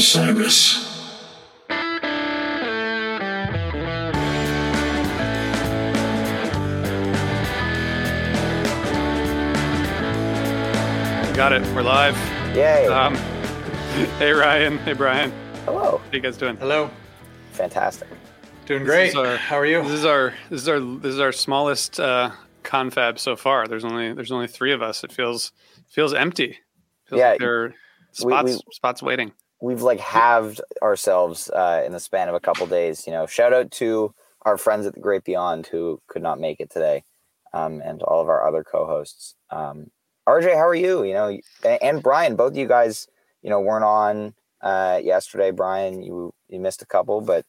Osiris. Got it. We're live. Yay. Um, hey Ryan. Hey Brian. Hello. How you guys doing? Hello. Fantastic. Doing great. is our- How are you? This is our this is our this is our smallest uh, confab so far. There's only there's only three of us. It feels feels empty. Feels Yeah, like there are we- spots we- spots waiting. We've like halved ourselves uh, in the span of a couple days. You know, shout out to our friends at the Great Beyond who could not make it today, um, and all of our other co-hosts. Um, RJ, how are you? You know, and, Brian, both of you guys, you know, weren't on uh, yesterday. Brian, you you missed a couple, but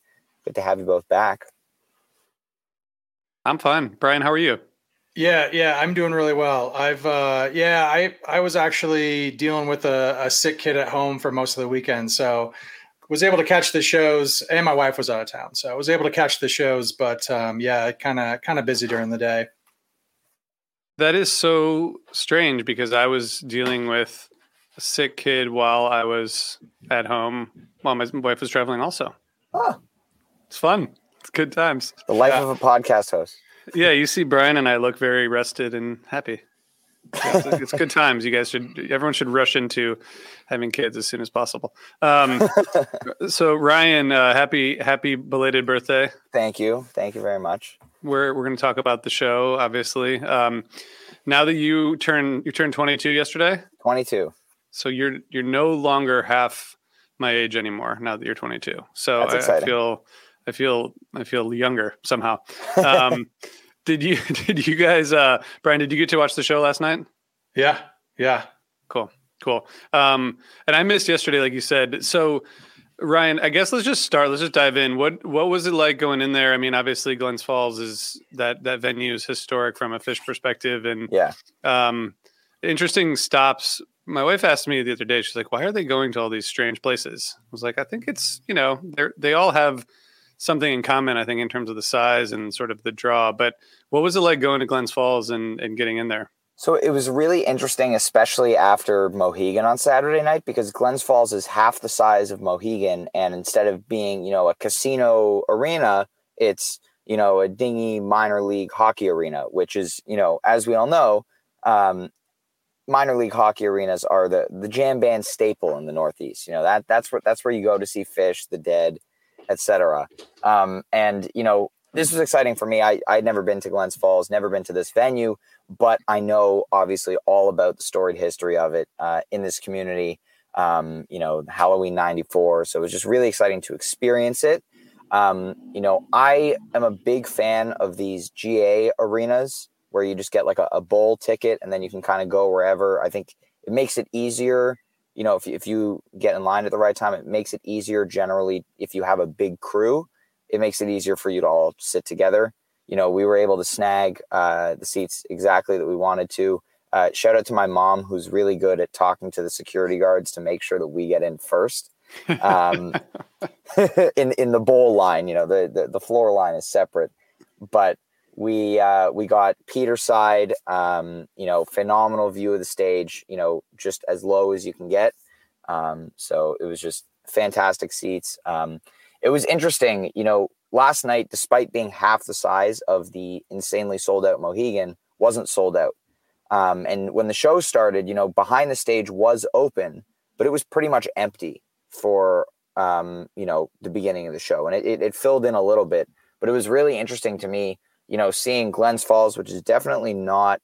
good to have you both back. I'm fine. Brian, how are you? Yeah, yeah, I'm doing really well. I've uh yeah, I I was actually dealing with a, a sick kid at home for most of the weekend, so was able to catch the shows and my wife was out of town. So I was able to catch the shows, but um yeah, kind of kind of busy during the day. That is so strange because I was dealing with a sick kid while I was at home while my wife was traveling. Also, Ah, it's fun. It's good times. the life Yeah. of a podcast host. Yeah, you see Brian and I look very rested and happy. It's, it's good times. You guys should. Everyone should rush into having kids as soon as possible. Um, so Ryan, uh, happy happy belated birthday. Thank you, thank you very much. We're we're going to talk about the show, obviously. Um, now that you turn you turned 22 yesterday, Twenty-two. so you're you're no longer half my age anymore. Now that you're 22, so That's I, I feel I feel I feel younger somehow. Um, did you did you guys uh, Brian? Did you get to watch the show last night? Yeah. Yeah. Cool, cool. Um, and I missed yesterday, like you said. So, Ryan, I guess let's just start. Let's just dive in. What what was it like going in there? I mean, obviously, Glens Falls is that that venue is historic from a Phish perspective, and Yeah. um, interesting stops. My wife asked me the other day. She's like, "Why are they going to all these strange places?" I was like, "I think it's you know they they all have something in common. I think in terms of the size and sort of the draw. But what was it like going to Glens Falls and and getting in there?" So it was really interesting, especially after Mohegan on Saturday night, because Glens Falls is half the size of Mohegan, and instead of being, you know, a casino arena, it's you know a dingy minor league hockey arena, which is, you know, as we all know, um, minor league hockey arenas are the the jam band staple in the Northeast. You know that that's where that's where you go to see Phish, the Dead, etc. Um, and you know this was exciting for me. I I'd never been to Glens Falls, never been to this venue but I know obviously all about the storied history of it uh, in this community. Um, you know, Halloween '94, so it was just really exciting to experience it. Um, you know, I am a big fan of these GA arenas where you just get like a, a bowl ticket and then you can kind of go wherever. I think it makes it easier. You know, if if you get in line at the right time, it makes it easier. Generally, if you have a big crew, it makes it easier for you to all sit together you know, we were able to snag uh, the seats exactly that we wanted to. Uh, shout out to my mom, who's really good at talking to the security guards to make sure that we get in first. Um, in in the bowl line, you know, the, the the floor line is separate, but we uh, we got Peter side. Um, you know, phenomenal view of the stage. You know, just as low as you can get. Um, so it was just fantastic seats. Um, it was interesting, you know, last night, despite being half the size of the insanely sold out Mohegan, wasn't sold out. Um, and when the show started, you know, behind the stage was open, but it was pretty much empty for, um, you know, the beginning of the show. And it, it, it filled in a little bit, but it was really interesting to me, you know, seeing Glens Falls, which is definitely not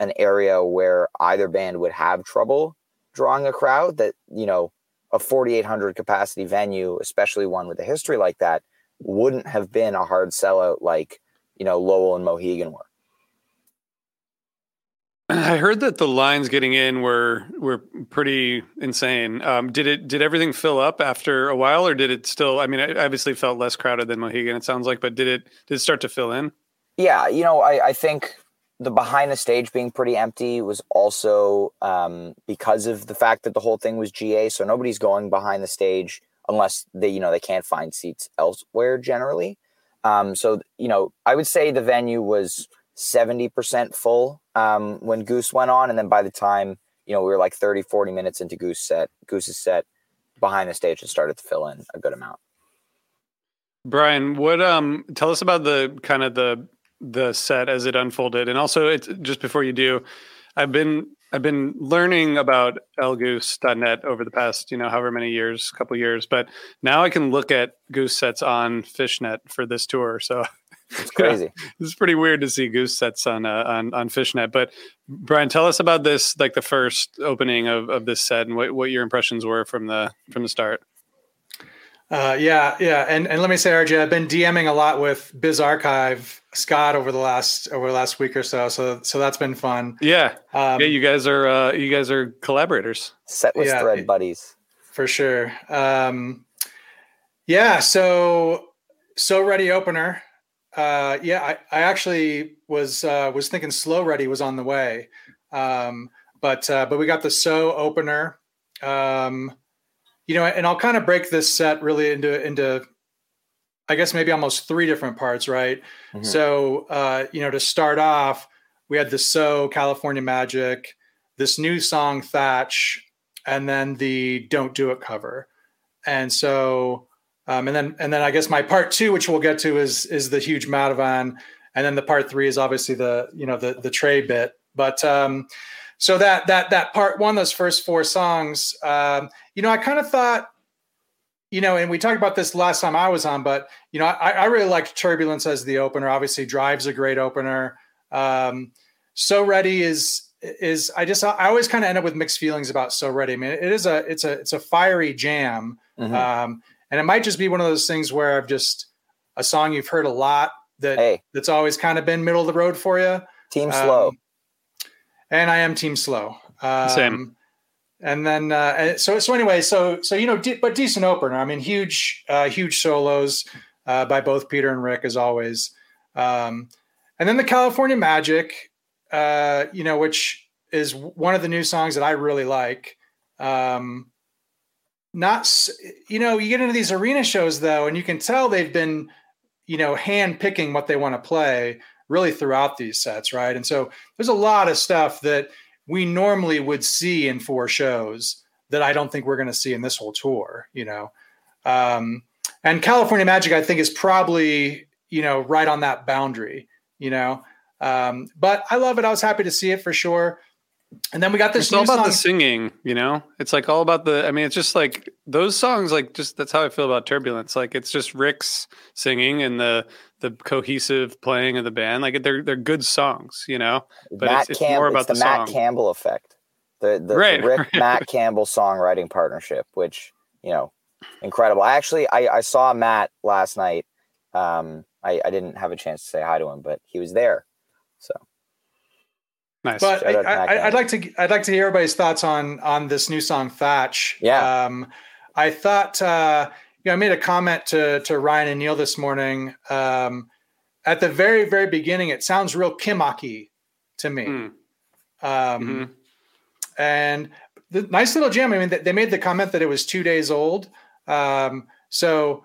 an area where either band would have trouble drawing a crowd that, you know, a 4,800 capacity venue, especially one with a history like that, wouldn't have been a hard sellout like you know Lowell and Mohegan were. I heard that the lines getting in were were pretty insane. Um, did it did everything fill up after a while, or did it still? I mean, obviously felt less crowded than Mohegan. It sounds like, but did it did it start to fill in? Yeah, you know, I, I think the behind the stage being pretty empty was also um, because of the fact that the whole thing was GA. So nobody's going behind the stage unless they, you know, they can't find seats elsewhere generally. Um, so, you know, I would say the venue was 70% full um, when Goose went on. And then by the time, you know, we were like 30, 40 minutes into Goose set, Goose's set, behind the stage has started to fill in a good amount. Brian, what um tell us about the kind of the the set as it unfolded, and also it's just before you do, I've been I've been learning about elgoose.net over the past, you know, however many years, couple years, but now I can look at goose sets on Phish.net for this tour. So it's crazy. yeah, it's pretty weird to see goose sets on uh, on on Phish.net. But Brian, tell us about this, like the first opening of, of this set, and what, what your impressions were from the from the start. Uh, yeah, yeah, and and let me say, RJ, I've been DMing a lot with Biz Archive Scott over the last over the last week or so, so so that's been fun. Yeah, um, yeah, you guys are uh, you guys are collaborators. Set with yeah, thread buddies for sure. Um, yeah, so so ready opener. Uh, yeah, I, I actually was uh, was thinking slow ready was on the way, um, but uh, but we got the so opener. Um, you know, and I'll kind of break this set really into into I guess maybe almost three different parts, right? Mm-hmm. So uh, you know, to start off, we had the So California Magic, this new song Thatch, and then the Don't Do It cover. And so um, and then and then I guess my part two, which we'll get to, is is the huge Madhuvan, and then the part three is obviously the you know the the Trey bit. But um, so that that that part one, those first four songs, um, you know, I kind of thought, you know, and we talked about this last time I was on, but you know, I, I really liked Turbulence as the opener. Obviously, Drive's a great opener. Um, so Ready is is I just I always kind of end up with mixed feelings about So Ready. I mean, it is a it's a it's a fiery jam, mm-hmm. um, and it might just be one of those things where I've just a song you've heard a lot that hey. that's always kind of been middle of the road for you. Team slow. Um, and I am team slow. Um, Same. And then uh, so so anyway, so so you know, de- but decent opener. I mean, huge uh, huge solos uh, by both Peter and Rick as always. Um, and then the California Magic, uh, you know, which is one of the new songs that I really like. Um, not you know, you get into these arena shows though, and you can tell they've been you know hand picking what they want to play really throughout these sets, right? And so there's a lot of stuff that we normally would see in four shows that I don't think we're going to see in this whole tour, you know. Um, and California Magic, I think, is probably you know right on that boundary, you know. Um, but I love it. I was happy to see it for sure. And then we got this. It's all about song. the singing, you know. It's like all about the. I mean, it's just like those songs. Like, just that's how I feel about Turbulence. Like, it's just Rick's singing and the the cohesive playing of the band. Like, they're they're good songs, you know. But Matt it's, it's more about the, the Matt Campbell effect, the the, right, the Rick right. Matt Campbell songwriting partnership, which you know, incredible. I actually I I saw Matt last night. Um, I I didn't have a chance to say hi to him, but he was there. So Nice. But I, would like to I'd like to hear everybody's thoughts on on this new song Thatch. Yeah. Um, I thought uh, you know I made a comment to to Ryan and Neil this morning. Um, at the very very beginning, it sounds real Kimaki to me. Mm. Um, mm-hmm. And the nice little jam. I mean, they made the comment that it was two days old. Um, so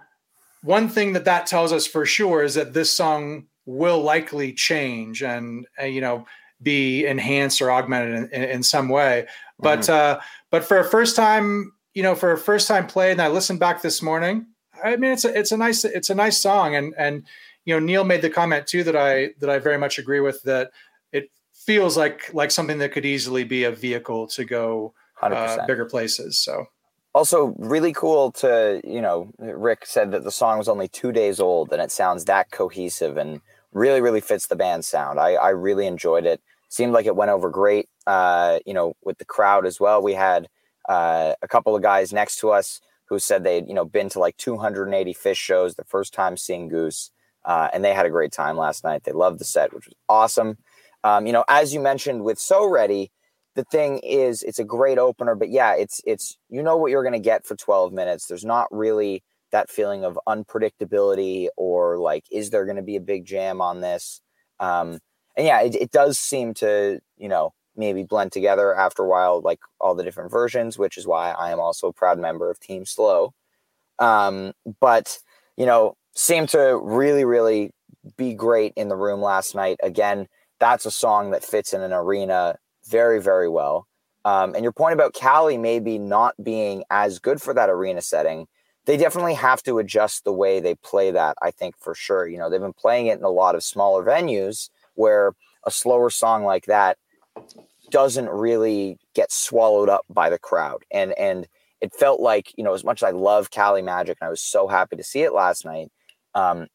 one thing that that tells us for sure is that this song will likely change, and uh, you know be enhanced or augmented in, in, in some way. But mm-hmm. uh, but for a first time, you know, for a first time play, and I listened back this morning. I mean, it's a it's a nice it's a nice song, and and you know, Neil made the comment too that I that I very much agree with that it feels like like something that could easily be a vehicle to go uh, bigger places. So also really cool to you know rick said that the song was only two days old and it sounds that cohesive and really really fits the band sound i i really enjoyed it seemed like it went over great uh you know with the crowd as well we had uh, a couple of guys next to us who said they'd you know been to like 280 Phish shows the first time seeing goose uh, and they had a great time last night. They loved the set which was awesome. Um, you know as you mentioned with so ready the thing is it's a great opener but yeah it's it's you know what you're going to get for 12 minutes. There's not really that feeling of unpredictability or like is there going to be a big jam on this? Um, and yeah it, it does seem to you know maybe blend together after a while like all the different versions which is why i am also a proud member of team slow um, but you know seemed to really really be great in the room last night again that's a song that fits in an arena very very well Um, and your point about Cali maybe not being as good for that arena setting, they definitely have to adjust the way they play that. I think for sure. You know, they've been playing it in a lot of smaller venues where a slower song like that doesn't really get swallowed up by the crowd. And and it felt like you know as much as I love Cali Magic and I was so happy to see it last night. Um,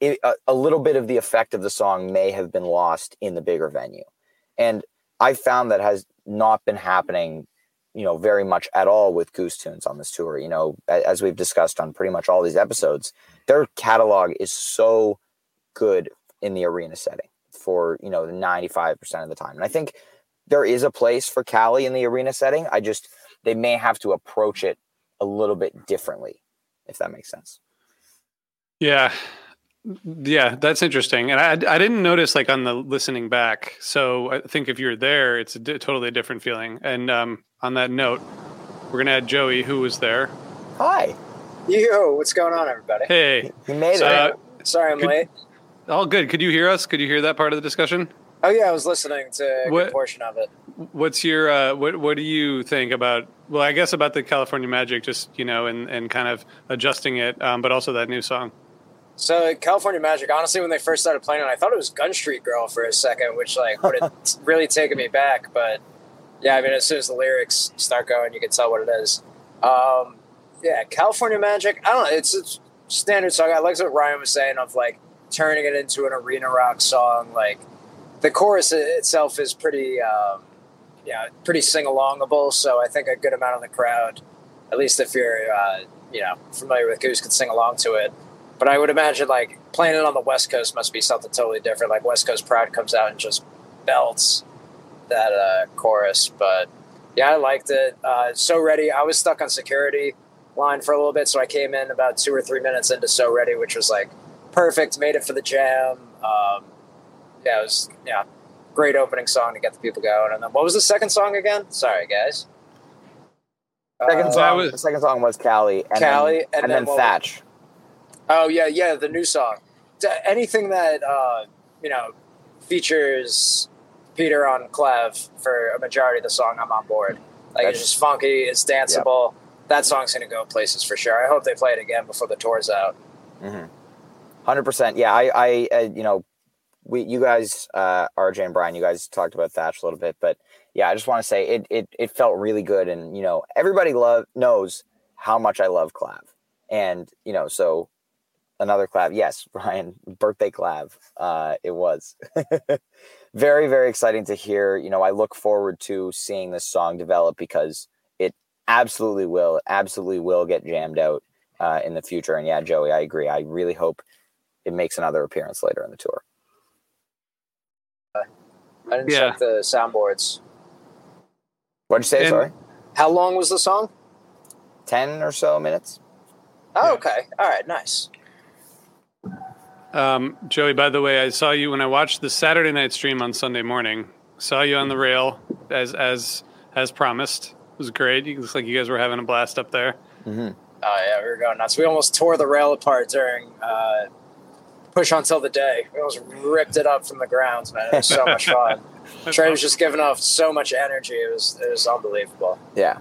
it, a, a little bit of the effect of the song may have been lost in the bigger venue, and I found that has not been happening, you know, very much at all with Goose Tunes on this tour. You know, as we've discussed on pretty much all these episodes, their catalog is so good in the arena setting for you know 95% of the time and i think there is a place for cali in the arena setting. I just they may have to approach it a little bit differently if that makes sense. Yeah. Yeah that's interesting. And i i didn't notice like on the listening back. So i think if you're there it's a di- totally different feeling. And um, on that note we're gonna add joey who was there. Hi. Yo what's going on everybody? Hey. You made it. Uh, sorry i'm could, late. All good. Could you hear us? Could you hear that part of the discussion? Oh yeah, I was listening to a What- good portion of it. What's your uh, what What do you think about? Well, I guess about the California Magic, just you know, and and kind of adjusting it, um, but also that new song. So California Magic, honestly, when they first started playing it, I thought it was Gun Street Girl for a second, which like would have really taken me back. But yeah, I mean, as soon as the lyrics start going, you can tell what it is. Um, yeah, California Magic. I don't know. It's a standard song. I like what Ryan was saying of like turning it into an arena rock song. Like the chorus itself is pretty, um, yeah, pretty sing alongable. So I think a good amount of the crowd, at least if you're, uh, you know, familiar with Goose, could sing along to it. But I would imagine like playing it on the West Coast must be something totally different. Like West Coast Pride comes out and just belts that uh, chorus. But yeah, I liked it. Uh, so ready. I was stuck on security line for a little bit, so I came in about two or three minutes into So Ready, which was like perfect. Made it for the jam. Um, yeah, it was yeah, great opening song to get the people going. And then what was the second song again? Sorry, guys. second Uh, song was- the second song was cali and Cali, then, and and, then then, what- thatch Oh yeah, yeah, the new song. Anything that uh, you know features Peter on clav for a majority of the song, I'm on board. Like it's just funky, it's danceable. That song's gonna go places for sure. I hope they play it again before the tour's out. Mm-hmm. Hundred percent. Yeah, I, I, uh, you know, we, you guys, uh, RJ and Brian, you guys talked about Thatch a little bit, but yeah, I just want to say it, it, it felt really good, and you know, everybody love knows how much I love Clav, and you know, so another Clav, yes, Brian, birthday Clav, uh, it was very, very exciting to hear. You know, I look forward to seeing this song develop because it absolutely will, absolutely will get jammed out uh, in the future. And yeah, Joey, I agree. I really hope it makes another appearance later in the tour. I didn't Yeah. check the soundboards. What'd you say? And- Sorry, How long was the song? ten or so minutes. Oh, Yeah. okay. All right, nice. Um, Joey, by the way, I saw you when I watched the Saturday night stream on Sunday morning. Saw you on the rail as as as promised. It was great. It looks like you guys were having a blast up there. Mm-hmm. Oh yeah, we were going nuts. We almost tore the rail apart during uh, push until the day. We almost ripped it up from the ground, man. It was so much fun. Trey was just giving off so much energy. It was it was unbelievable. Yeah.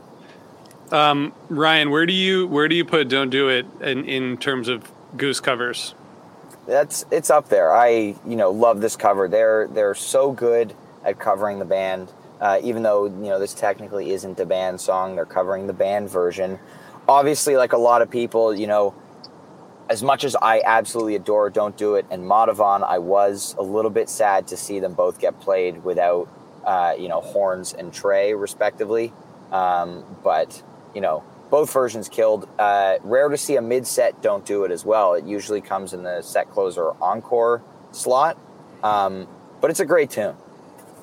Um, Ryan, where do you where do you put "Don't Do It" in in terms of Goose covers? that's it's up there. I you know love this cover. They're they're so good at covering the band. Uh, even though you know this technically isn't a band song, they're covering the band version. Obviously, like a lot of people, you know, as much as I absolutely adore "Don't Do It" and Madhuvan, I was a little bit sad to see them both get played without uh, you know horns and Trey respectively. Um, but you know both versions killed. Uh, rare to see a mid set don't do it as well. It usually comes in the set closer encore slot, um, but it's a great tune.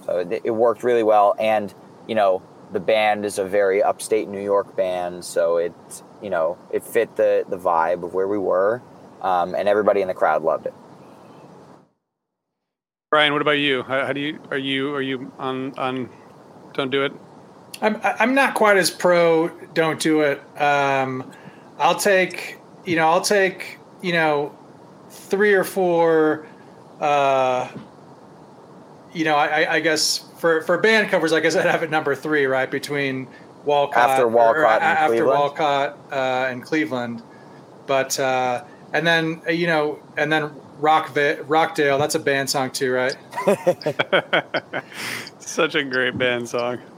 So it, it worked really well, and you know the band is a very upstate New York band, so it you know it fit the the vibe of where we were, um, and everybody in the crowd loved it. Brian, what about you? How, how do you are you are you on on "Don't Do It"? I'm I'm not quite as pro. Don't do it. Um, I'll take you know I'll take you know three or four. Uh, you know I, I guess for for band covers, I guess I'd have it number three, right between Walcott After Walcott or, and after Cleveland? Walcott uh, and Cleveland, but uh, and then uh, you know and then Rockva- Rockdale. That's a band song too, right? Such a great band song.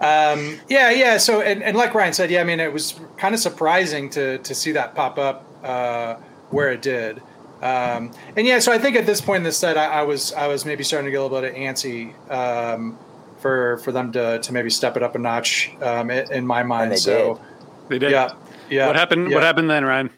Um, yeah, yeah. So, and, and like Ryan said, yeah, I mean, it was kind of surprising to to see that pop up uh, where it did. Um, and yeah, so I think at this point in the set, I, I was I was maybe starting to get a little bit antsy um, for for them to to maybe step it up a notch um, in, in my mind. they so They did. yeah, yeah. What happened? yeah. What happened then, Ryan?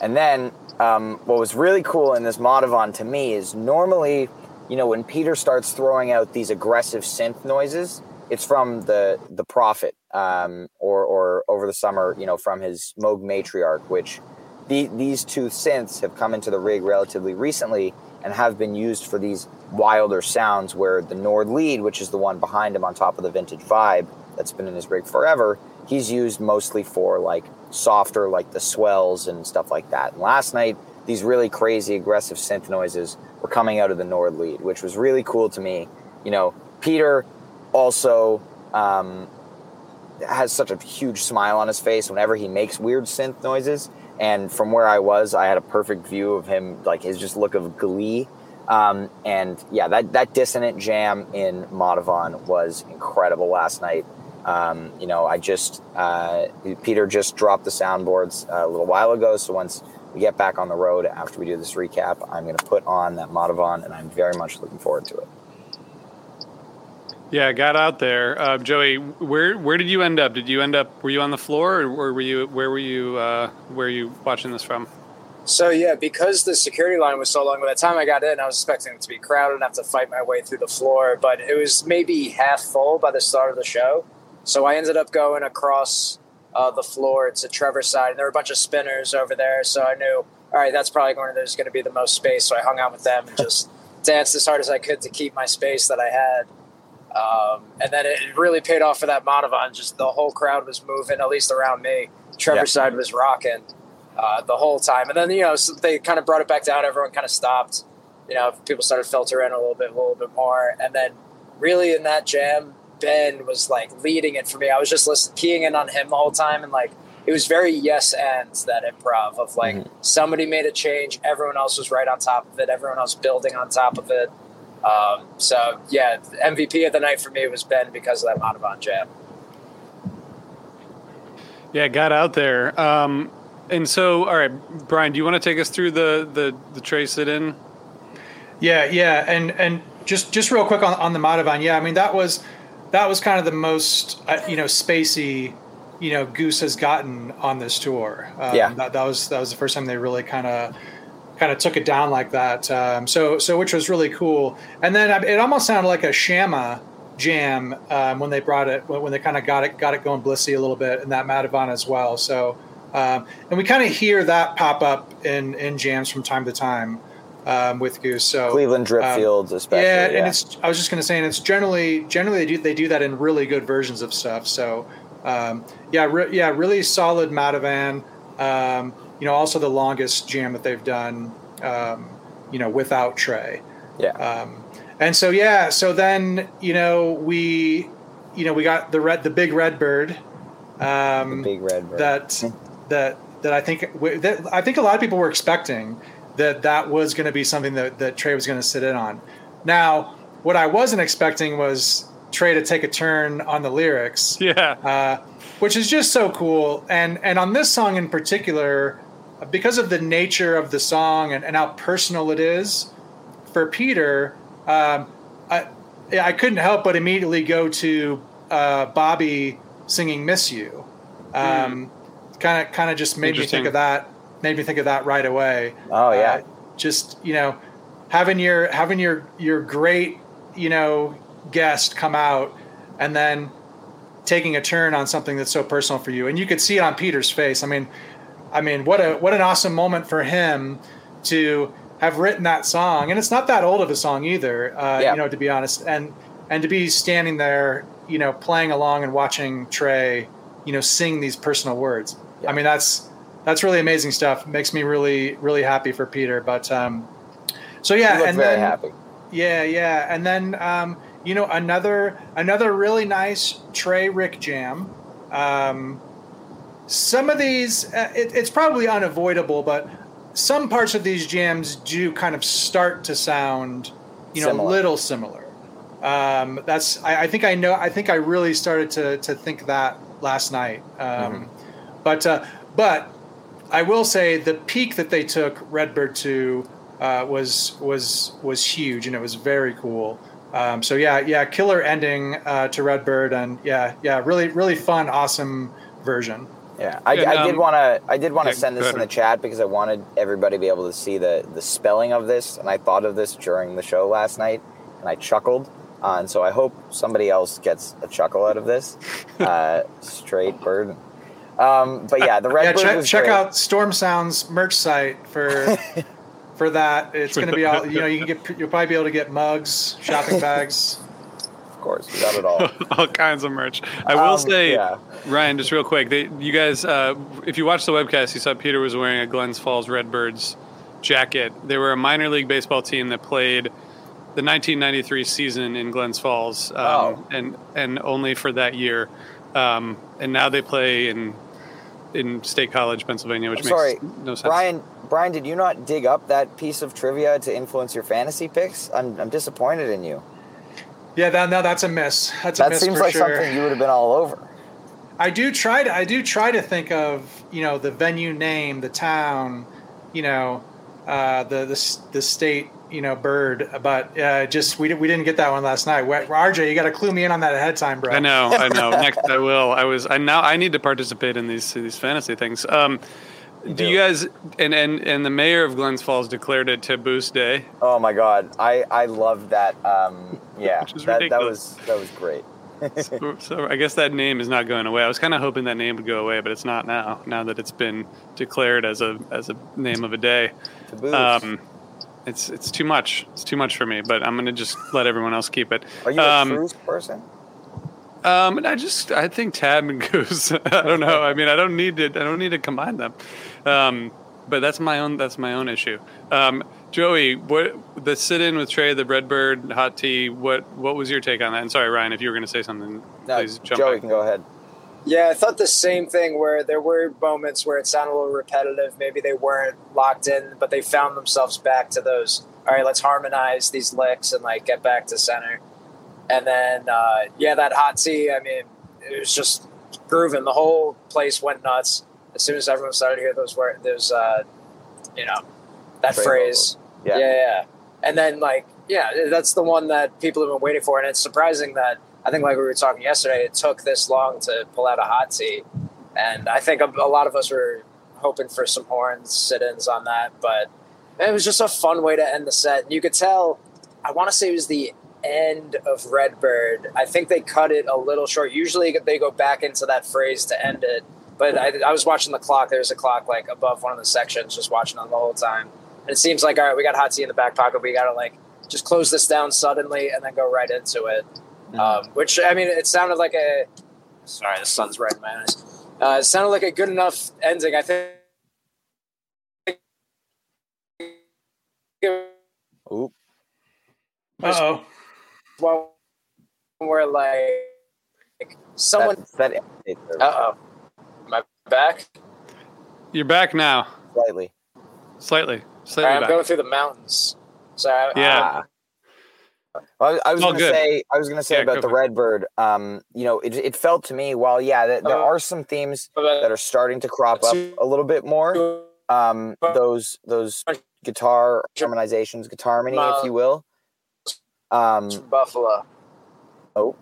And then um, what was really cool in this Madhuvan to me is normally, you know, when Peter starts throwing out these aggressive synth noises, it's from the the Prophet, um, or or over the summer, you know, from his Moog Matriarch, which the, these two synths have come into the rig relatively recently and have been used for these wilder sounds where the Nord lead, which is the one behind him on top of the vintage vibe that's been in his rig forever, he's used mostly for like softer, like the swells and stuff like that. And last night, these really crazy aggressive synth noises were coming out of the Nord lead, which was really cool to me. You know, Peter also um, has such a huge smile on his face whenever he makes weird synth noises. And from where I was, I had a perfect view of him, like his just look of glee. Um, and yeah, that, that dissonant jam in Madhuvan was incredible last night. Um, you know, I just, uh, Peter just dropped the soundboards a little while ago. So once we get back on the road after we do this recap, I'm going to put on that Madhuvan and I'm very much looking forward to it. Yeah, got out there. Uh, Joey, where where did you end up? Did you end up? Were you on the floor, or, were you? Where were you? Uh, where you watching this from? So yeah, because the security line was so long, by the time I got in, I was expecting it to be crowded and have to fight my way through the floor. But it was maybe half full by the start of the show. So I ended up going across uh, the floor to Trevor's side, and there were a bunch of spinners over there. So I knew, all right, that's probably going. To there's going to be the most space. So I hung out with them and just danced as hard as I could to keep my space that I had. Um, and then it really paid off for that Madhuvan. Just the whole crowd was moving, at least around me. Trevor's side was rocking uh, the whole time. And then, you know, so they kind of brought it back down. Everyone kind of stopped. You know, people started filtering a little bit, a little bit more. And then, really, in that jam, Ben was like leading it for me. I was just listening, keying in on him the whole time. And like, it was very yes ands that improv of like Mhm. somebody made a change, everyone else was right on top of it, everyone else building on top of it. Um, so yeah, MVP of the night for me was Ben because of that Madhuvan jam. Yeah, got out there. Um, and so, all right, Brian, do you want to take us through the the the Trey sit in? Yeah, yeah, and and just just real quick on, on the Madhuvan, yeah, I mean that was that was kind of the most uh, you know spacey you know Goose has gotten on this tour. Um, Yeah. that, that was that was the first time they really kind of kind of took it down like that. Um, so so which was really cool. And then it almost sounded like a Shama jam um, when they brought it when they kind of got it got it going blissy a little bit in that Madhuvan as well. So um, and we kind of hear that pop up in in jams from time to time um, with Goose. So Cleveland drip um, fields, especially. yeah, Yeah, and it's. I was just going to say, and it's generally generally they do they do that in really good versions of stuff. So, um, yeah, re- yeah, really solid Madhuvan. You know, also the longest jam that they've done. Um, you know, without Trey. yeah. Um, and so yeah, so then you know we, you know, we got the red, the big red bird. Um, the big red bird. that that that I think that I think a lot of people were expecting that that was going to be something that that Trey was going to sit in on. Now, what I wasn't expecting was Trey to take a turn on the lyrics, Yeah, uh, which is just so cool. And and on this song in particular, because of the nature of the song and, and how personal it is for Peter, um, I I couldn't help but immediately go to uh, Bobby singing "Miss You." Um, Kind of kind of just made me think of that. Made me think of that right away. oh yeah. Uh, just you know, having your having your your great you know guest come out and then taking a turn on something that's so personal for you, and you could see it on Peter's face. I mean, I mean, what a what an awesome moment for him to have written that song, and it's not that old of a song either. Uh, Yeah. You know, to be honest, and and to be standing there, you know, playing along and watching Trey, you know, sing these personal words. Yeah. I mean, that's that's really amazing stuff. Makes me really really happy for Peter. But um, so yeah, and very then happy. yeah, yeah, and then um, you know, another another really nice Trey Rick jam. Um, some of these, uh, it, it's probably unavoidable, but some parts of these jams do kind of start to sound, you know, a little similar. Um, that's I, I think I know. I think I really started to to think that last night. Um, But uh, but I will say the peak that they took Redbird to uh, was was was huge and it was very cool. Um, so yeah, yeah, killer ending uh, to Redbird and yeah, yeah, really really fun, awesome version. Yeah, I, Yeah, I did um, want to. I did want to yeah, send this in the chat because I wanted everybody to be able to see the the spelling of this, and I thought of this during the show last night, and I chuckled. Uh, and so I hope somebody else gets a chuckle out of this. Uh, straight bird. Um, but yeah, the red yeah, bird check check great. out Storm Sound's merch site for for that. It's going to be all you know. You can get you'll probably be able to get mugs, shopping bags. Course, we got it all. all kinds of merch. I will Um, say, yeah. Ryan, just real quick, they, you guys, uh, if you watched the webcast, you saw Peter was wearing a Glens Falls Redbirds jacket. They were a minor league baseball team that played the 1993 season in Glens Falls, um, and and only for that year. Um, and now they play in in State College, Pennsylvania, which I'm makes sorry, no sense. Brian. Brian, did you not dig up that piece of trivia to influence your fantasy picks? I'm, I'm disappointed in you. Yeah, that, no, that's a miss. That's a That miss seems for like sure. something you would have been all over. I do try to I do try to think of you know the venue name, the town, you know, uh, the the the state, you know, bird. But uh, just we we didn't get that one last night. Wh- RJ, you got to clue me in on that ahead of time, bro. I know, I know. Next, I will. I was. I now. I need to participate in these these fantasy things. Um, do do. you guys and and and the mayor of Glens Falls declared it Taboose Day? Oh my god, I I love that. Um, yeah, that, that was that was great. So, so I guess that name is not going away. I was kind of hoping that name would go away, but it's not now. Now that it's been declared as a as a name of a day, To um, it's it's too much. It's too much for me. But I'm gonna just let everyone else keep it. Are you a um, cruise person? Um, and I just I think Tab and Goose. I don't know. I mean, I don't need to. I don't need to combine them. Um, but that's my own. That's my own issue. Um, Joey, what the sit-in with Trey, the Redbird hot tea? What what was your take on that? And sorry, Ryan, if you were going to say something, No, please jump. Joey back. can go ahead. Yeah, I thought the same thing where there were moments where it sounded a little repetitive. Maybe they weren't locked in, but they found themselves back to those. All right, let's harmonize these licks and like get back to center. And then, uh, yeah, that hot tea. I mean, it was just grooving. The whole place went nuts as soon as everyone started to hear those words. Those, uh, you know, that Trey phrase. Yeah. yeah, yeah. And then like, yeah, that's the one that people have been waiting for, and it's surprising that I think like we were talking yesterday, it took this long to pull out a hot tea, and I think a, a lot of us were hoping for some horns sit-ins on that, but it was just a fun way to end the set. And you could tell, I want to say it was the end of Redbird. I think they cut it a little short. Usually they go back into that phrase to end it, but I, I was watching the clock. There's a clock like above one of the sections, just watching it the whole time. And it seems like all right, we got hot tea in the back pocket. We got to like just close this down suddenly and then go right into it. Um, which I mean, it sounded like a. Sorry, the sun's right in my eyes. Uh, it sounded like a good enough ending. I think. Oop. Uh oh. Well, where like someone. That, that Uh oh, am I back? You're back now, slightly. slightly, slightly right, I'm back. going through the mountains. So I, Yeah. Ah. Well, I was All going to good. say, I was going to say Yeah, about the for it. Redbird. Um, you know, it, it felt to me, while yeah, that there Uh, are some themes that are starting to crop up a little bit more. Um, those those guitar harmonizations, guitar harmony, if you will. Um, Buffalo. Oh.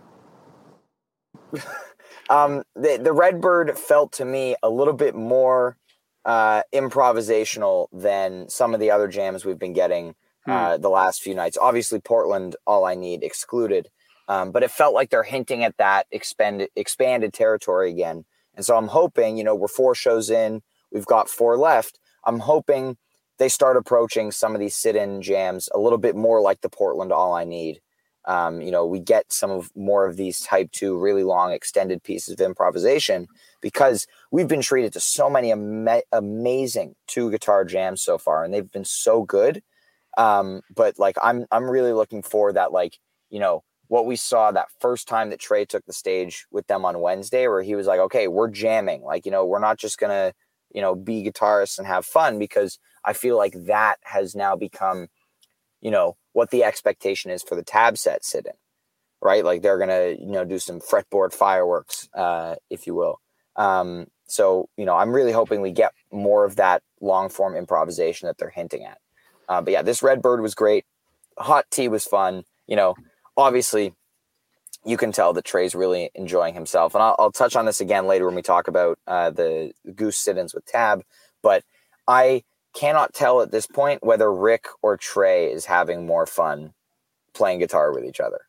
Um, the the Redbird felt to me a little bit more uh, improvisational than some of the other jams we've been getting uh, the last few nights. Obviously, Portland, all I need excluded, um, but it felt like they're hinting at that expanded expanded territory again. And so I'm hoping, you know, we're four shows in, we've got four left. I'm hoping they start approaching some of these sit-in jams a little bit more like the Portland All I Need um, you know, we get some of more of these type two really long extended pieces of improvisation because we've been treated to so many ama- amazing two guitar jams so far, and they've been so good. Um, but like, I'm I'm really looking for that, like, you know, what we saw that first time that Trey took the stage with them on Wednesday, where he was like, okay, we're jamming. Like, you know, we're not just to, you know, be guitarists and have fun because I feel like that has now become, you know, what the expectation is for the tab set sit in, right? Like they're going to, you know, do some fretboard fireworks, uh, if you will. Um, so, you know, I'm really hoping we get more of that long form improvisation that they're hinting at. Uh, but yeah, this Red Bird was great. Hot tea was fun. You know, obviously, you can tell that Trey's really enjoying himself. And I'll, I'll touch on this again later when we talk about uh, the Goose sit ins with Tab. But I cannot tell at this point whether Rick or Trey is having more fun playing guitar with each other.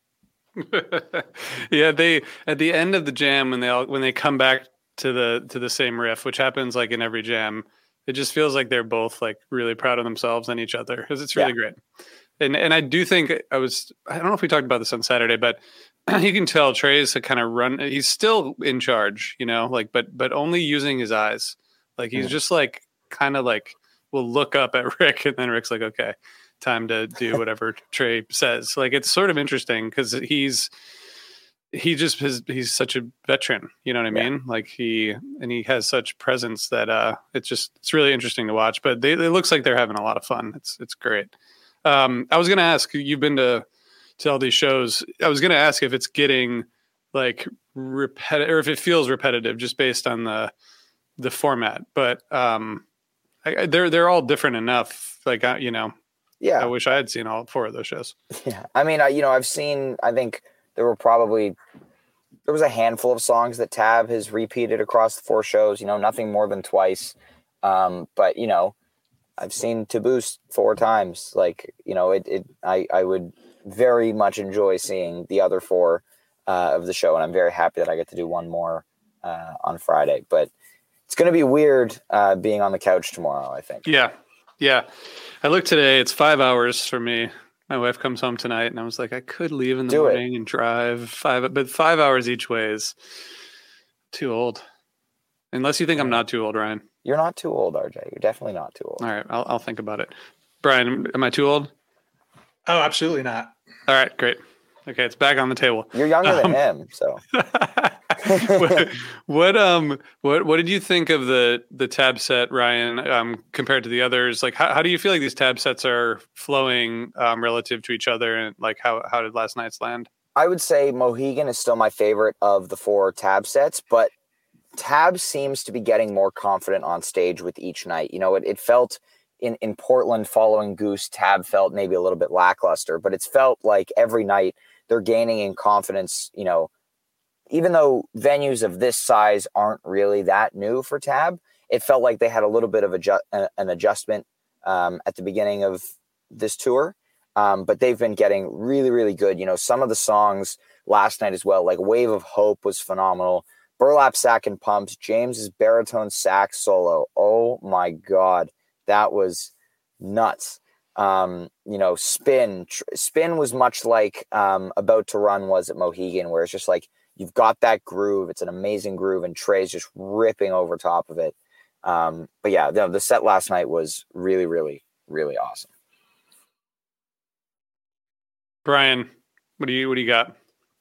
yeah, they at the end of the jam when they all when they come back to the to the same riff, which happens like in every jam, it just feels like they're both like really proud of themselves and each other because it's really yeah. great. And and I do think I was I don't know if we talked about this on Saturday, but you can tell Trey's a kind of run. He's still in charge, you know, like but but only using his eyes. Like he's mm. just like kind of like will look up at Rick and then Rick's like, okay, time to do whatever Trey says. Like it's sort of interesting because he's he just has he's such a veteran you know what i mean yeah. like he and he has such presence that uh it's just it's really interesting to watch but they, it looks like they're having a lot of fun it's it's great um i was gonna ask you've been to to all these shows i was gonna ask if it's getting like repetitive or if it feels repetitive just based on the the format but um I, they're they're all different enough like I, you know yeah i wish i had seen all four of those shows yeah i mean I, you know i've seen i think there were probably there was a handful of songs that Tab has repeated across the four shows. You know, nothing more than twice. Um, but you know, I've seen Taboose four times. Like you know, it, it I I would very much enjoy seeing the other four uh, of the show, and I'm very happy that I get to do one more uh, on Friday. But it's going to be weird uh, being on the couch tomorrow. I think. Yeah, yeah. I looked today. It's five hours for me my wife comes home tonight and I was like, I could leave in the Do morning it. and drive five, but five hours each way is too old. Unless you think I'm not too old, Ryan. You're not too old, RJ. You're definitely not too old. All right. I'll, I'll think about it. Brian, am I too old? Oh, absolutely not. All right. Great. Okay. It's back on the table. You're younger um, than him. So what, what, um what what did you think of the the tab set, Ryan, um, compared to the others? Like, how, how do you feel like these tab sets are flowing um, relative to each other, and like how how did last night's land? I would say Mohegan is still my favorite of the four tab sets, but tab seems to be getting more confident on stage with each night. You know, it, it felt in, in Portland following Goose, tab felt maybe a little bit lackluster, but it's felt like every night they're gaining in confidence, you know, even though venues of this size aren't really that new for Tab, it felt like they had a little bit of a an adjustment um, at the beginning of this tour. Um, but they've been getting really, really good. You know, some of the songs last night as well, like Wave of Hope was phenomenal. Burlap Sack and Pumps, James's baritone sax solo. Oh my God, that was nuts. Um, you know, Spin, Spin was much like um, About to Run was at Mohegan, where it's just like You've got that groove. It's an amazing groove, and Trey's just ripping over top of it. Um, but yeah, the, the set last night was really, really, really awesome. Brian, what do you what do you got?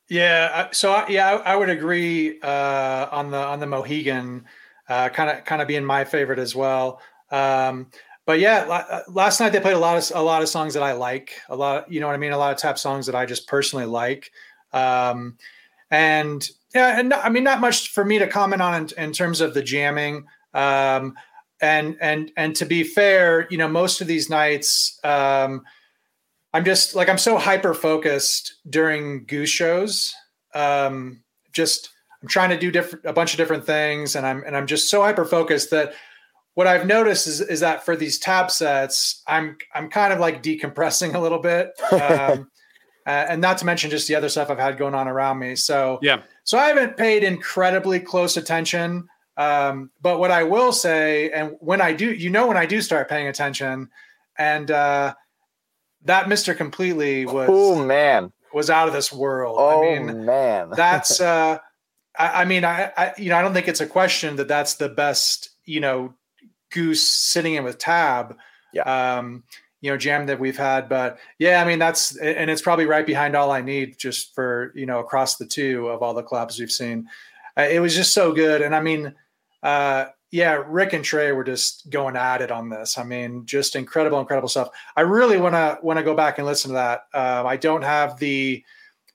Yeah, so I, yeah, I, I would agree uh, on the on the Mohegan, kind of kind of being my favorite as well. Um, but yeah, uh, last night they played a lot of a lot of songs that I like. A lot, you know what I mean. A lot of Tab songs that I just personally like. Um, and yeah, and I mean, not much for me to comment on in, in terms of the jamming. Um, and and and to be fair, you know, most of these nights, um, I'm just like I'm so hyper focused during goose shows. Um, just I'm trying to do different a bunch of different things, and I'm and I'm just so hyper focused that what I've noticed is is that for these tab sets, I'm I'm kind of like decompressing a little bit. Um, uh, and not to mention just the other stuff I've had going on around me. So yeah, so I haven't paid incredibly close attention. Um, but what I will say, and when I do, you know, when I do start paying attention, and uh, that Mister Completely was oh man was out of this world. Oh I mean, man, that's uh, I, I mean, I, I you know I don't think it's a question that that's the best you know goose sitting in with Tab. Yeah. Um, you know jam that we've had. But yeah, I mean that's and it's probably right behind all I need just for you know across the two of all the collabs we've seen. Uh, it was just so good, and I mean, uh, yeah, Rick and Trey were just going at it on this. I mean, just incredible, incredible stuff. I really want to want to go back and listen to that. Uh, I don't have the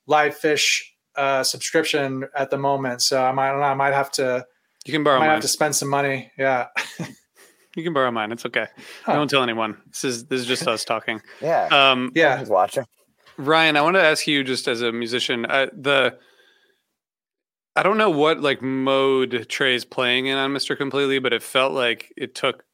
LivePhish uh, subscription at the moment, so I might I might have to. You can borrow. I might mine. have to spend some money. Yeah. You can borrow mine. It's okay. Huh. Don't tell anyone. This is this is just us talking. Yeah. Um, yeah. He's watching. Ryan, I want to ask you, just as a musician, uh, the I don't know what like mode Trey's playing in on Mister Completely, but it felt like it took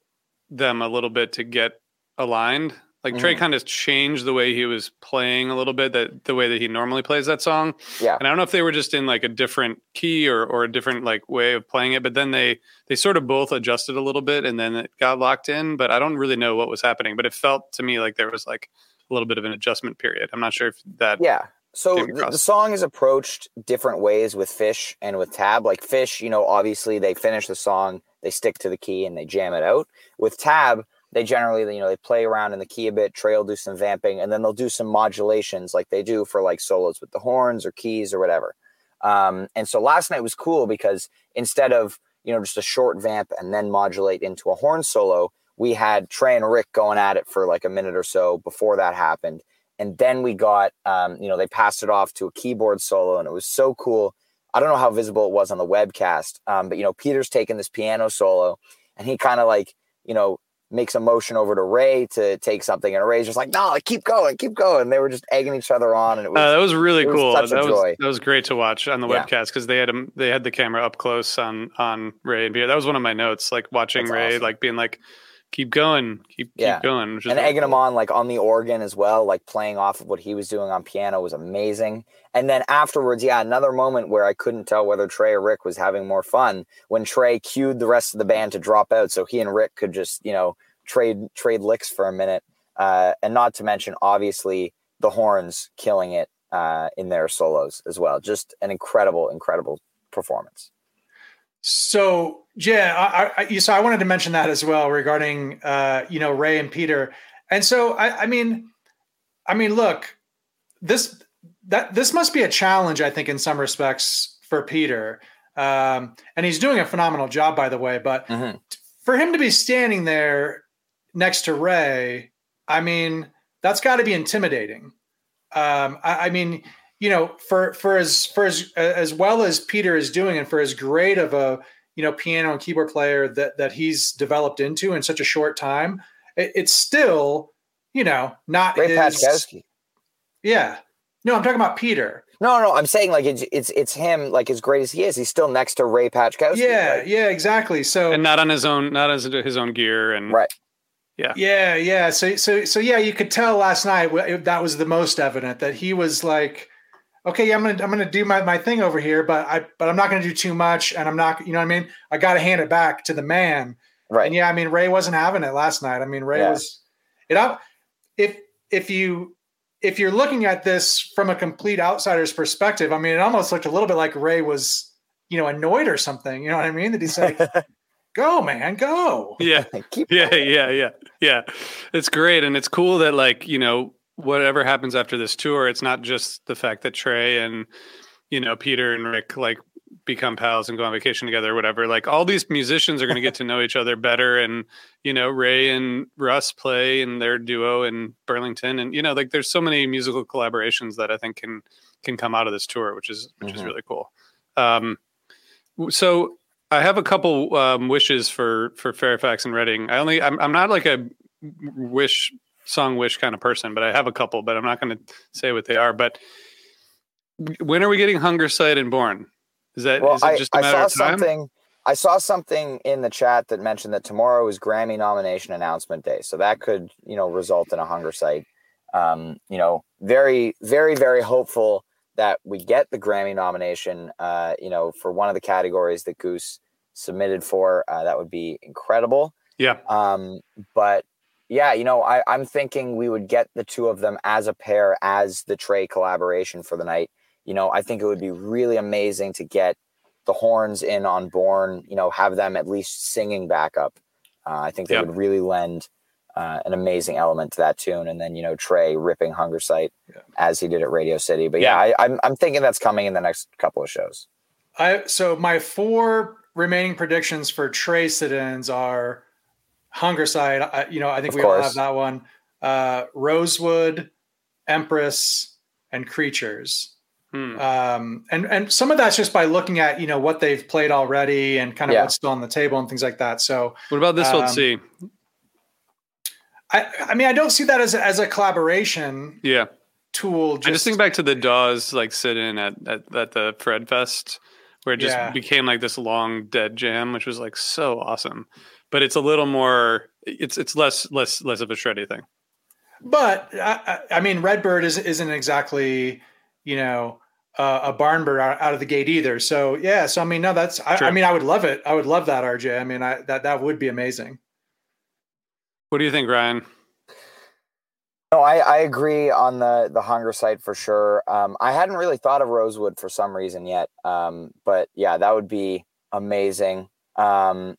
them a little bit to get aligned. Like Trey Mhm. kind of changed the way he was playing a little bit, that the way that he normally plays that song. Yeah. And I don't know if they were just in like a different key or or a different like way of playing it, but then they they sort of both adjusted a little bit and then it got locked in. But I don't really know what was happening. But it felt to me like there was like a little bit of an adjustment period. I'm not sure if that Yeah. So the, the song is approached different ways with Phish and with Tab. Like Phish, you know, obviously they finish the song, they stick to the key and they jam it out. With Tab, they generally, you know, they play around in the key a bit. Trey will do some vamping, and then they'll do some modulations like they do for like solos with the horns or keys or whatever. Um, and so last night was cool because instead of you know just a short vamp and then modulate into a horn solo, we had Trey and Rick going at it for like a minute or so before that happened and then we got um, you know they passed it off to a keyboard solo and it was so cool i don't know how visible it was on the webcast um, but you know peter's taking this piano solo and he kind of like you know makes a motion over to ray to take something and ray's just like no keep going keep going they were just egging each other on and it was Uh, that was really was cool. that was that was great to watch on the Yeah. webcast because they had him, they had the camera up close on on Ray and Beer. That was one of my notes, like watching That's Ray, awesome. like being like, "Keep going, keep Yeah. keep going," which and egging him on like on the organ as well, like playing off of what he was doing on piano was amazing. And then afterwards, yeah, another moment where I couldn't tell whether Trey or Rick was having more fun when Trey cued the rest of the band to drop out so he and Rick could just, you know, trade trade licks for a minute. Uh, and not to mention, obviously, the horns killing it uh, in their solos as well. Just an incredible, incredible performance. So yeah, I, I, so I wanted to mention that as well regarding uh, you know Ray and Peter, and so I, I mean, I mean, look, this that this must be a challenge, I think, in some respects for Peter, um, and he's doing a phenomenal job, by the way. But Mhm. for him to be standing there next to Ray, I mean, that's got to be intimidating. Um, I, I mean, you know, for for as for as as well as Peter is doing, and for as great of a you know piano and keyboard player that that he's developed into in such a short time, it, it's still you know not Ray his. Paczkowski. Yeah, no, I'm talking about Peter. No, no, I'm saying like it's it's it's him. Like as great as he is, he's still next to Ray Paczkowski. Yeah, right? yeah, exactly. So and not on his own, not as his own gear, and Right. Yeah, yeah. yeah. So, so, so, yeah. You could tell last night that was the most evident that he was like, "Okay, yeah, I'm gonna, I'm gonna do my, my thing over here, but I, but I'm not gonna do too much, and I'm not, you know, what I mean, I got to hand it back to the man." right. And yeah, I mean, Ray wasn't having it last night. I mean, Ray Yeah. was. It up. If if you if you're looking at this from a complete outsider's perspective, I mean, it almost looked a little bit like Ray was, you know, annoyed or something. You know what I mean? That he's like, "Go, man, go." yeah, Keep yeah, yeah, yeah, yeah. It's great, and it's cool that like you know whatever happens after this tour, it's not just the fact that Trey and you know Peter and Rick like become pals and go on vacation together or whatever. Like all these musicians are going to get to know each other better, and you know Ray and Russ play in their duo in Burlington, and you know like there's so many musical collaborations that I think can can come out of this tour, which is which is Mhm. really cool. Um, so I have a couple um, wishes for for Fairfax and Reading. I only I'm I'm not like a wish song wish kind of person, but I have a couple, but I'm not going to say what they are. But when are we getting Hungersite and Born? Is that is Well, it I, just a I matter saw of time? something. I saw something in the chat that mentioned that tomorrow is Grammy nomination announcement day, so that could, you know, result in a Hungersite. Um, you know, very, very, very hopeful that we get the Grammy nomination. Uh, you know, for one of the categories that Goose submitted for, uh, that would be incredible. Yeah, Um, but yeah, you know, I, I'm thinking we would get the two of them as a pair as the Trey collaboration for the night. You know, I think it would be really amazing to get the horns in on Born, you know, have them at least singing backup. Uh, I think they Yeah. would really lend uh, an amazing element to that tune. And then you know Trey ripping Hungersite Yeah. as he did at Radio City. But yeah, I, I'm I'm thinking that's coming in the next couple of shows. I so my four remaining predictions for Trey sit-ins are Hungersite. I, you know, I think Of we all have that one. Uh, Rosewood, Empress, and Creatures. Hmm. Um, and and some of that's just by looking at you know what they've played already and kind of Yeah. what's still on the table and things like that. So What about this? Um, Let's see. I I mean I don't see that as a, as a collaboration Yeah, tool. Just, I just think back to the Dawes like sit in at, at at the Fred Fest, where it just Yeah. became like this long dead jam, which was like so awesome. But it's a little more. It's it's less less less of a shreddy thing. But I, I I mean, Redbird is, isn't exactly, you know, uh, a barn bird out, out of the gate either. So yeah, so I mean, no, that's. I, True. I mean, I would love it. I would love that, RJ. I mean, I that that would be amazing. What do you think, Ryan? No, I, I agree on the the Hungersite for sure. Um, I hadn't really thought of Rosewood for some reason yet, um, but yeah, that would be amazing. Um,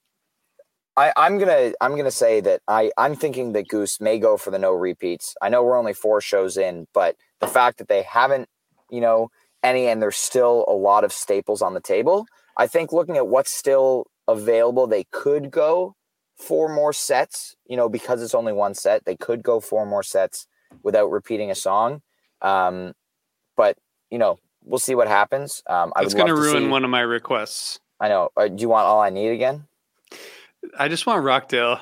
I, I'm gonna I'm gonna say that I I'm thinking that Goose may go for the no repeats. I know we're only four shows in, but the fact that they haven't, you know, any and there's still a lot of staples on the table. I think looking at what's still available, they could go four more sets, you know, because it's only one set, they could go four more sets without repeating a song. Um, but you know, we'll see what happens. Um, I It's going to ruin see- one of my requests. I know. Uh, do you want all I need again? I just want Rockdale.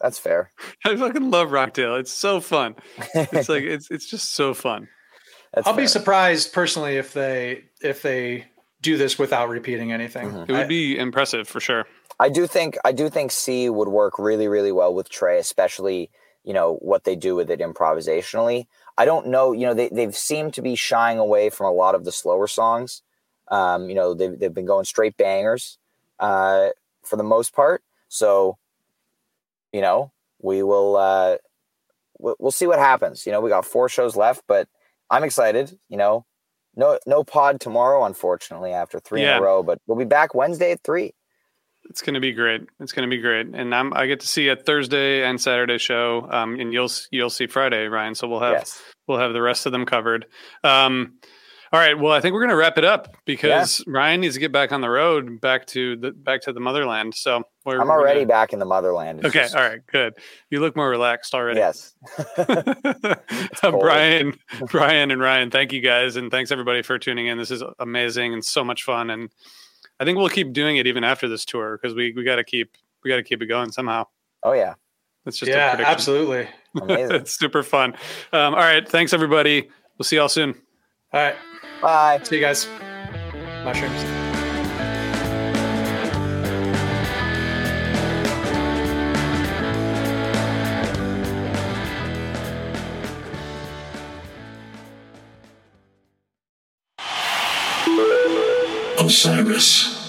That's fair. I fucking love Rockdale. It's so fun. It's like it's it's just so fun. That's I'll be surprised personally if they if they do this without repeating anything. Mhm. It would I- be impressive for sure. I do think I do think C would work really really well with Trey, especially you know what they do with it improvisationally. I don't know, you know, they they've seemed to be shying away from a lot of the slower songs. Um, you know, they've they've been going straight bangers uh, for the most part. So, you know, we will uh, we'll, see what happens. You know, we got four shows left, but I'm excited. You know, no no pod tomorrow, unfortunately, after three Yeah. in a row. But we'll be back Wednesday at three. It's going to be great. It's going to be great, and I'm I get to see a Thursday and Saturday show, um, and you'll you'll see Friday, Ryan. So we'll have yes. we'll have the rest of them covered. Um, all right. Well, I think we're going to wrap it up because Ryan needs to get back on the road, back to the back to the motherland. So we're, I'm we're already gonna- back in the motherland. It's okay. just- All right. Good. You look more relaxed already. Yes. Uh. Brian, Brian, and Ryan, thank you guys, and thanks everybody for tuning in. This is amazing and so much fun, and I think we'll keep doing it even after this tour because we we got to keep we got to keep it going somehow. Oh yeah. That's just a yeah, prediction. absolutely. Amazing. it's super fun. Um, all right, thanks everybody. We'll see y'all soon. All right, Bye. see you guys. Mushrooms. Oh, Osiris.